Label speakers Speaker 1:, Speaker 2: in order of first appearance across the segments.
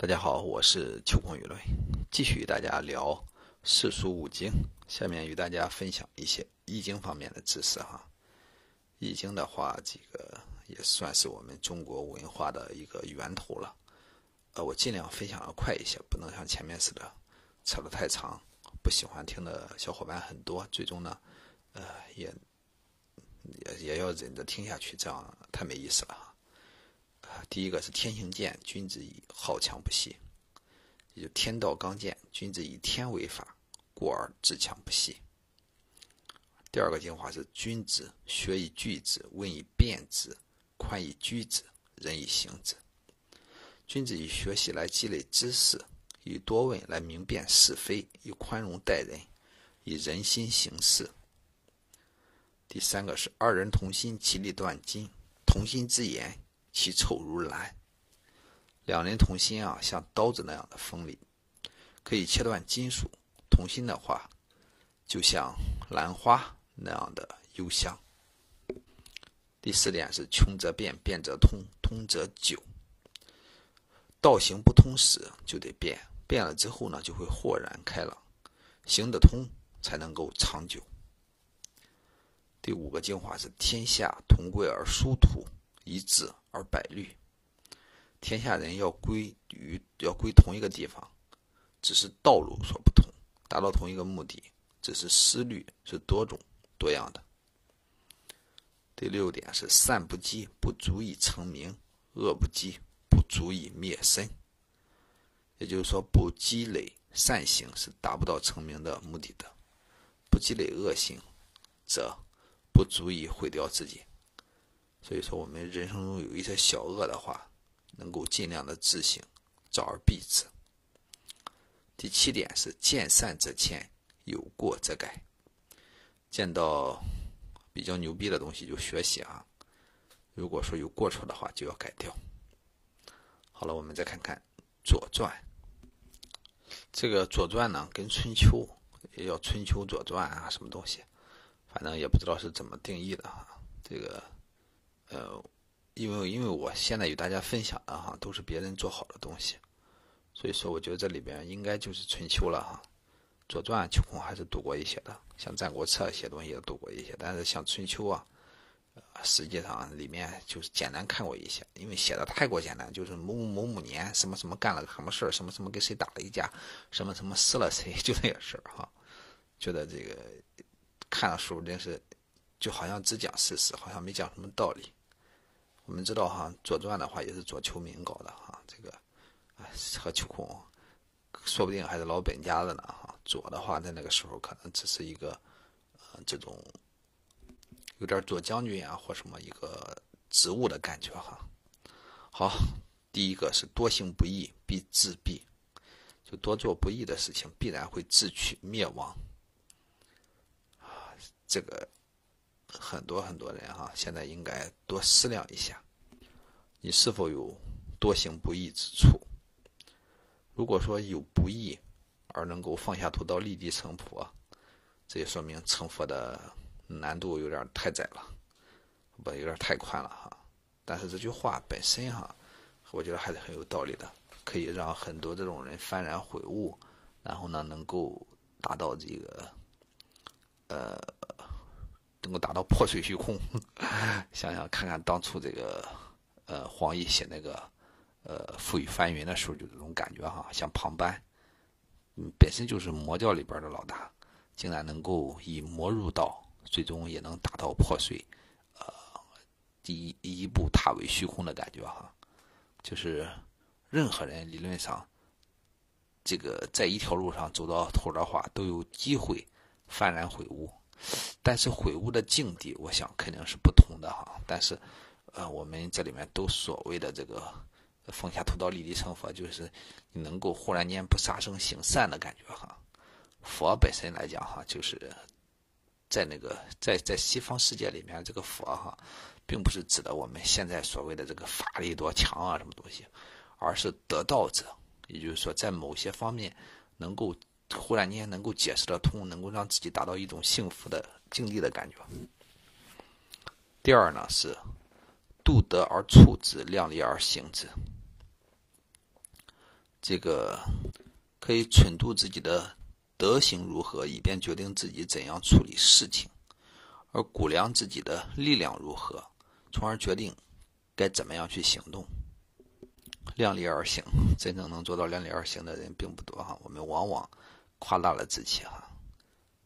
Speaker 1: 大家好，我是秋空舆论，继续与大家聊四书五经。下面与大家分享一些易经方面的知识哈。易经的话，这个也算是我们中国文化的一个源头了。呃，我尽量分享的快一些，不能像前面似的扯得太长，不喜欢听的小伙伴很多。最终呢，呃，也也也要忍着听下去，这样太没意思了。第一个是天行健，君子以好强不息，也就天道刚健，君子以天为法，故而自强不息。第二个精华是君子学以句之，问以辨之，宽以居之，仁以行之。君子以学习来积累知识，以多问来明辨是非，以宽容待人，以人心行事。第三个是二人同心，其利断金；同心之言。其臭如兰，两人同心啊，像刀子那样的锋利，可以切断金属；同心的话，就像兰花那样的幽香。第四点是穷则变，变则通，通则久。道行不通时就得变，变了之后呢，就会豁然开朗。行得通，才能够长久。第五个精华是天下同归而殊途。一致而百虑，天下人要归于要归同一个地方，只是道路所不同，达到同一个目的，只是思虑是多种多样的。第六点是善不积不足以成名，恶不积不足以灭身。也就是说，不积累善行是达不到成名的目的的，不积累恶行，则不足以毁掉自己。所以说，我们人生中有一些小恶的话，能够尽量的自省，早而避之。第七点是见善则迁，有过则改。见到比较牛逼的东西就学习啊，如果说有过错的话，就要改掉。好了，我们再看看《左传》。这个《左传》呢，跟《春秋》也叫《春秋左传》啊，什么东西，反正也不知道是怎么定义的啊，这个。呃，因为因为我现在与大家分享的哈，都是别人做好的东西，所以说我觉得这里边应该就是春秋了哈。左传秋空还是读过一些的，像战国策一些东西也读过一些，但是像春秋啊，实际上里面就是简单看过一些，因为写的太过简单，就是某某某年什么什么干了个什么事儿，什么什么跟谁打了一架，什么什么撕了谁，就那个事儿哈。觉得这个看了书真是就好像只讲事实，好像没讲什么道理。我们知道哈，《左传》的话也是左丘明搞的哈，这个，和秋空，说不定还是老本家的呢哈。左的话，在那个时候可能只是一个，呃，这种有点左将军啊或什么一个职务的感觉哈。好，第一个是多行不义必自毙，就多做不义的事情，必然会自取灭亡。啊，这个。很多很多人哈，现在应该多思量一下，你是否有多行不义之处？如果说有不义而能够放下屠刀立地成佛，这也说明成佛的难度有点太窄了，不有点太宽了哈。但是这句话本身哈，我觉得还是很有道理的，可以让很多这种人幡然悔悟，然后呢，能够达到这个，呃。能够达到破碎虚空，想想看看当初这个呃黄奕写那个呃《覆雨翻云》的时候，就这种感觉哈，像庞班，嗯，本身就是魔教里边的老大，竟然能够以魔入道，最终也能达到破碎，呃，第一一步踏为虚空的感觉哈，就是任何人理论上，这个在一条路上走到头的话，都有机会幡然悔悟。但是悔悟的境地，我想肯定是不同的哈。但是，呃，我们这里面都所谓的这个放下屠刀立地成佛，就是你能够忽然间不杀生行善的感觉哈。佛本身来讲哈，就是在那个在在西方世界里面，这个佛哈，并不是指的我们现在所谓的这个法力多强啊什么东西，而是得道者，也就是说在某些方面能够。忽然间能够解释得通，能够让自己达到一种幸福的境地的感觉。第二呢是度德而处之，量力而行之。这个可以忖度自己的德行如何，以便决定自己怎样处理事情；而估量自己的力量如何，从而决定该怎么样去行动。量力而行，真正能做到量力而行的人并不多哈。我们往往夸大了自己哈，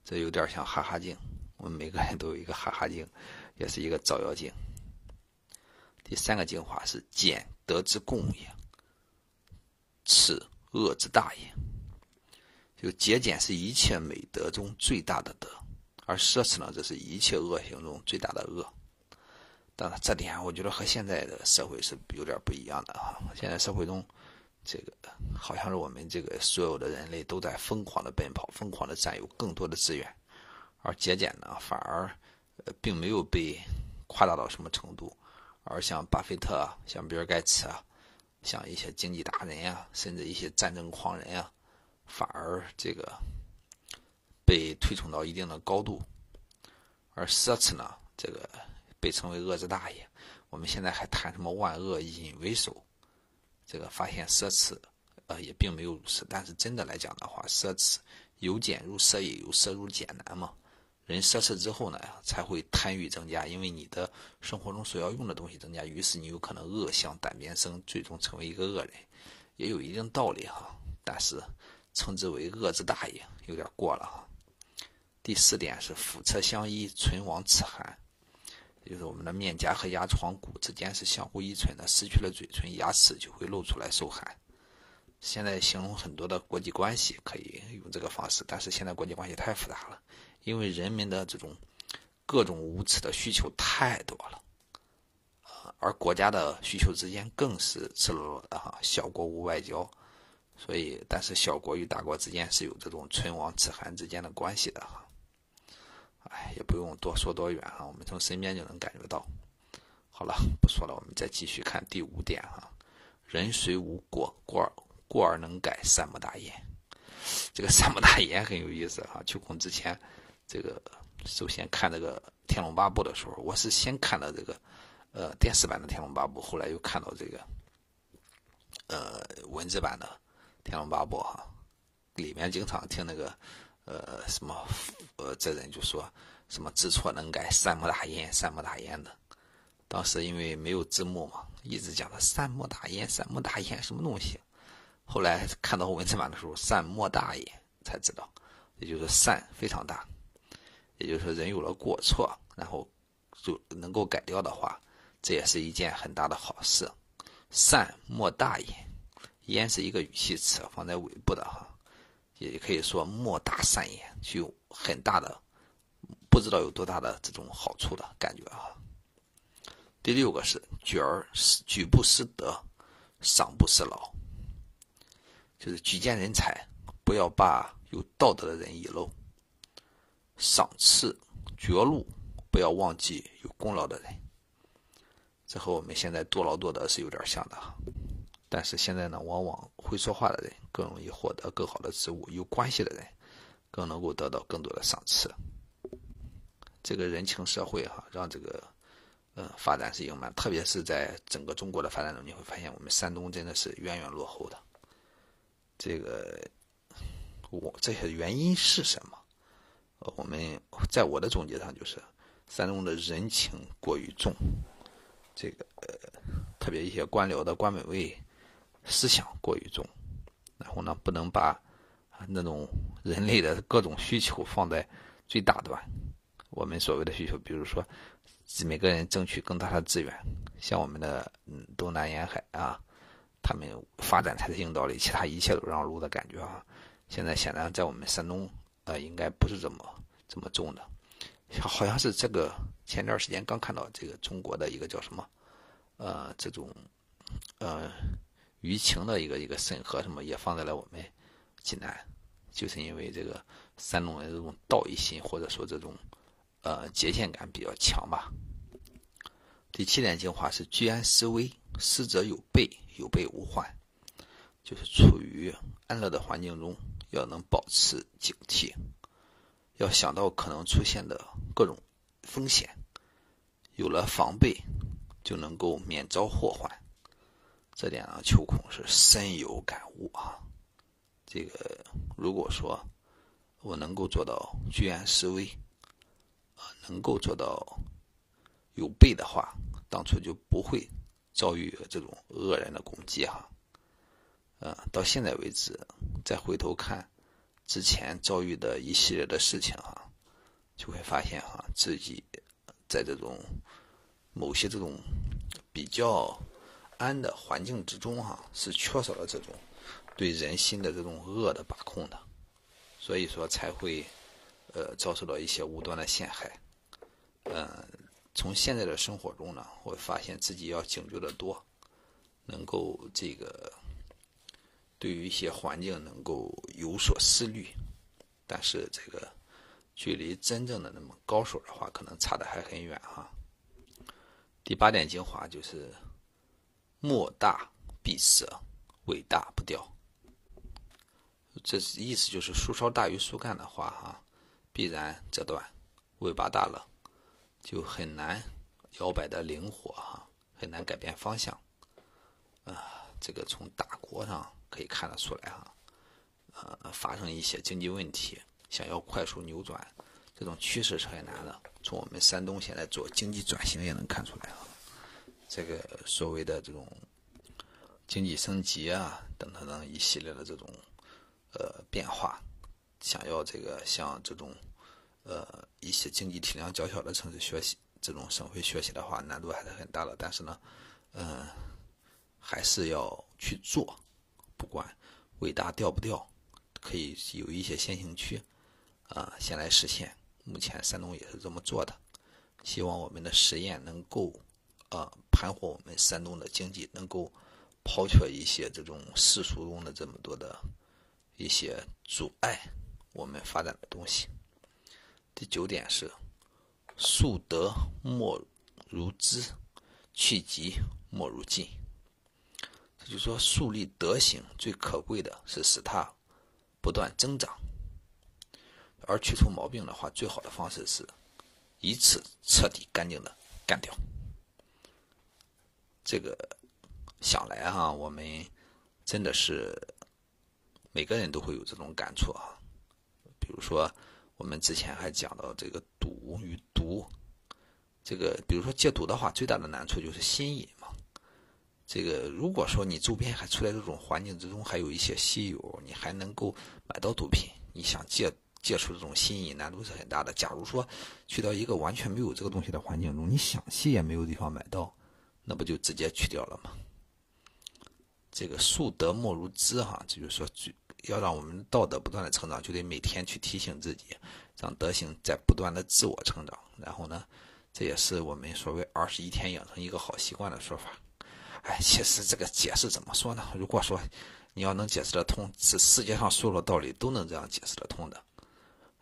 Speaker 1: 这有点像哈哈镜。我们每个人都有一个哈哈镜，也是一个照妖镜。第三个精华是俭德之共也，耻恶之大也。就节俭是一切美德中最大的德，而奢侈呢，这是一切恶行中最大的恶。当然这点我觉得和现在的社会是有点不一样的啊。现在社会中，这个好像是我们这个所有的人类都在疯狂的奔跑，疯狂的占有更多的资源，而节俭呢，反而呃并没有被夸大到什么程度。而像巴菲特、像比尔盖茨啊，像一些经济达人呀，甚至一些战争狂人呀，反而这个被推崇到一定的高度。而奢侈呢，这个被称为恶之大爷。我们现在还谈什么万恶淫为首，这个发现奢侈，呃，也并没有如此。但是真的来讲的话，奢侈由俭入奢易，由奢入俭难嘛。人奢侈之后呢，才会贪欲增加，因为你的生活中所要用的东西增加，于是你有可能恶向胆边生，最终成为一个恶人，也有一定道理哈。但是称之为恶之大也有点过了哈。第四点是辅车相依，唇亡齿寒，就是我们的面颊和牙床骨之间是相互依存的，失去了嘴唇，牙齿就会露出来受寒。现在形容很多的国际关系可以用这个方式，但是现在国际关系太复杂了。因为人民的这种各种无耻的需求太多了，而国家的需求之间更是赤裸裸的哈，小国无外交，所以但是小国与大国之间是有这种唇亡齿寒之间的关系的哈，哎，也不用多说多远啊，我们从身边就能感觉到。好了，不说了，我们再继续看第五点啊，人虽无过，过而过而能改，善莫大焉。这个善莫大焉很有意思哈，秋空之前。这个首先看这个《天龙八部》的时候，我是先看到这个呃电视版的《天龙八部》，后来又看到这个呃文字版的《天龙八部》哈，里面经常听那个呃什么呃这人就说什么知错能改，善莫大焉，善莫大焉的。当时因为没有字幕嘛，一直讲的善莫大焉，善莫大焉什么东西。后来看到文字版的时候，善莫大焉才知道，也就是善非常大。也就是说，人有了过错，然后就能够改掉的话，这也是一件很大的好事。善莫大焉，焉是一个语气词，放在尾部的哈，也可以说莫大善焉，具有很大的，不知道有多大的这种好处的感觉啊。第六个是举而举不失德，赏不失劳，就是举荐人才，不要把有道德的人遗漏。赏赐绝路，不要忘记有功劳的人。这和我们现在多劳多得是有点像的。但是现在呢，往往会说话的人更容易获得更好的职务，有关系的人更能够得到更多的赏赐。这个人情社会哈，让这个呃发展是盈满，特别是在整个中国的发展中，你会发现我们山东真的是远远落后的。这个我这些原因是什么？我们在我的总结上就是，山东的人情过于重，这个呃，特别一些官僚的官本位思想过于重，然后呢，不能把那种人类的各种需求放在最大端。我们所谓的需求，比如说每个人争取更大的资源，像我们的嗯东南沿海啊，他们发展才是硬道理，其他一切都让路的感觉啊。现在显然在我们山东。呃，应该不是这么这么重的，好像是这个前段时间刚看到这个中国的一个叫什么，呃，这种呃舆情的一个一个审核什么也放在了我们济南，就是因为这个山东人这种道义心或者说这种呃界限感比较强吧。第七点精华是居安思危，思则有备，有备无患，就是处于安乐的环境中。要能保持警惕，要想到可能出现的各种风险，有了防备，就能够免遭祸患。这点呢，秋空是深有感悟啊。这个如果说我能够做到居安思危，啊，能够做到有备的话，当初就不会遭遇这种恶人的攻击哈。呃，到现在为止，再回头看之前遭遇的一系列的事情啊，就会发现哈，自己在这种某些这种比较安的环境之中哈，是缺少了这种对人心的这种恶的把控的，所以说才会呃遭受到一些无端的陷害。嗯，从现在的生活中呢，我发现自己要警觉的多，能够这个。对于一些环境能够有所思虑，但是这个距离真正的那么高手的话，可能差的还很远哈。第八点精华就是“莫大必折，尾大不掉”。这是意思就是树梢大于树干的话哈，必然折断；尾巴大了，就很难摇摆的灵活哈，很难改变方向。啊，这个从大国上。可以看得出来哈，呃，发生一些经济问题，想要快速扭转这种趋势是很难的。从我们山东现在做经济转型也能看出来啊，这个所谓的这种经济升级啊，等等等一系列的这种呃变化，想要这个向这种呃一些经济体量较小的城市学习，这种省会学习的话，难度还是很大的。但是呢，嗯，还是要去做。不管伟大掉不掉，可以有一些先行区，啊，先来实现。目前山东也是这么做的，希望我们的实验能够，啊，盘活我们山东的经济，能够抛却一些这种世俗中的这么多的一些阻碍我们发展的东西。第九点是，树德莫如枝，去疾莫如尽。就是说，树立德行最可贵的是使它不断增长，而去除毛病的话，最好的方式是一次彻底干净的干掉。这个想来哈，我们真的是每个人都会有这种感触啊。比如说，我们之前还讲到这个赌与毒，这个比如说戒毒的话，最大的难处就是心瘾嘛。这个如果说你周边还处在这种环境之中，还有一些稀有，你还能够买到毒品，你想戒戒除这种心瘾，难度是很大的。假如说去到一个完全没有这个东西的环境中，你想吸也没有地方买到，那不就直接去掉了吗？这个树德莫如枝哈，这就是说，要让我们道德不断的成长，就得每天去提醒自己，让德行在不断的自我成长。然后呢，这也是我们所谓二十一天养成一个好习惯的说法。哎，其实这个解释怎么说呢？如果说你要能解释得通，是世界上所有的道理都能这样解释得通的。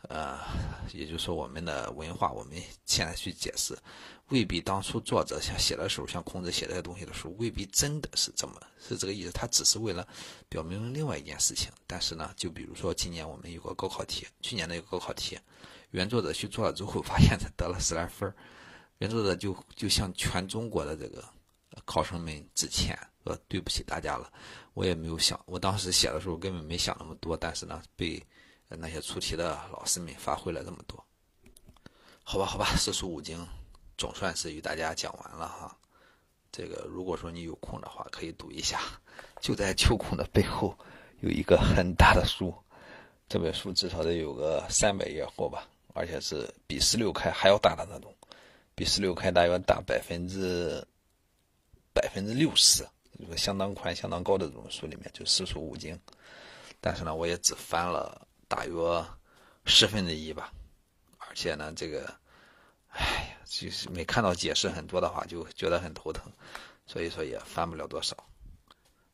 Speaker 1: 呃，也就是说，我们的文化，我们现在去解释，未必当初作者想写的时候，像孔子写这些东西的时候，未必真的是这么是这个意思。他只是为了表明另外一件事情。但是呢，就比如说今年我们有个高考题，去年的一个高考题，原作者去做了之后，发现他得了十来分原作者就就向全中国的这个。考生们致歉，说对不起大家了。我也没有想，我当时写的时候根本没想那么多，但是呢，被那些出题的老师们发挥了这么多。好吧，好吧，四书五经总算是与大家讲完了哈。这个如果说你有空的话，可以读一下。就在秋空的背后有一个很大的书，这本书至少得有个三百页厚吧，而且是比十六开还要大的那种，比十六开大约大百分之。百分之六十，相当宽、相当高的这种书里面，就四书五经。但是呢，我也只翻了大约十分之一吧。而且呢，这个，哎呀，就是没看到解释很多的话，就觉得很头疼。所以说也翻不了多少。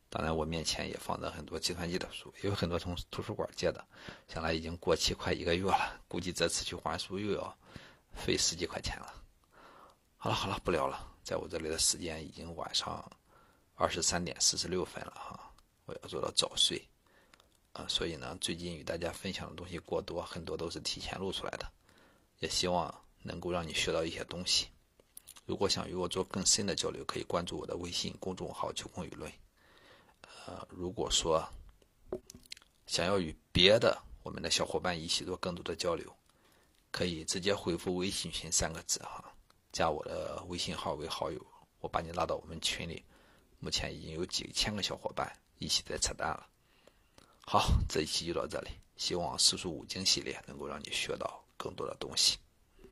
Speaker 1: 当然，我面前也放着很多计算机的书，也有很多从图书馆借的，想来已经过期快一个月了，估计这次去还书又要费十几块钱了。好了好了，不聊了。在我这里的时间已经晚上二十三点四十六分了哈，我要做到早睡啊，所以呢，最近与大家分享的东西过多，很多都是提前录出来的，也希望能够让你学到一些东西。如果想与我做更深的交流，可以关注我的微信公众号“秋空舆论”。呃，如果说想要与别的我们的小伙伴一起做更多的交流，可以直接回复微信群三个字哈，加我的微信号为好友，我把你拉到我们群里。目前已经有几千个小伙伴一起在扯淡了。好，这一期就到这里，希望四书五经系列能够让你学到更多的东西。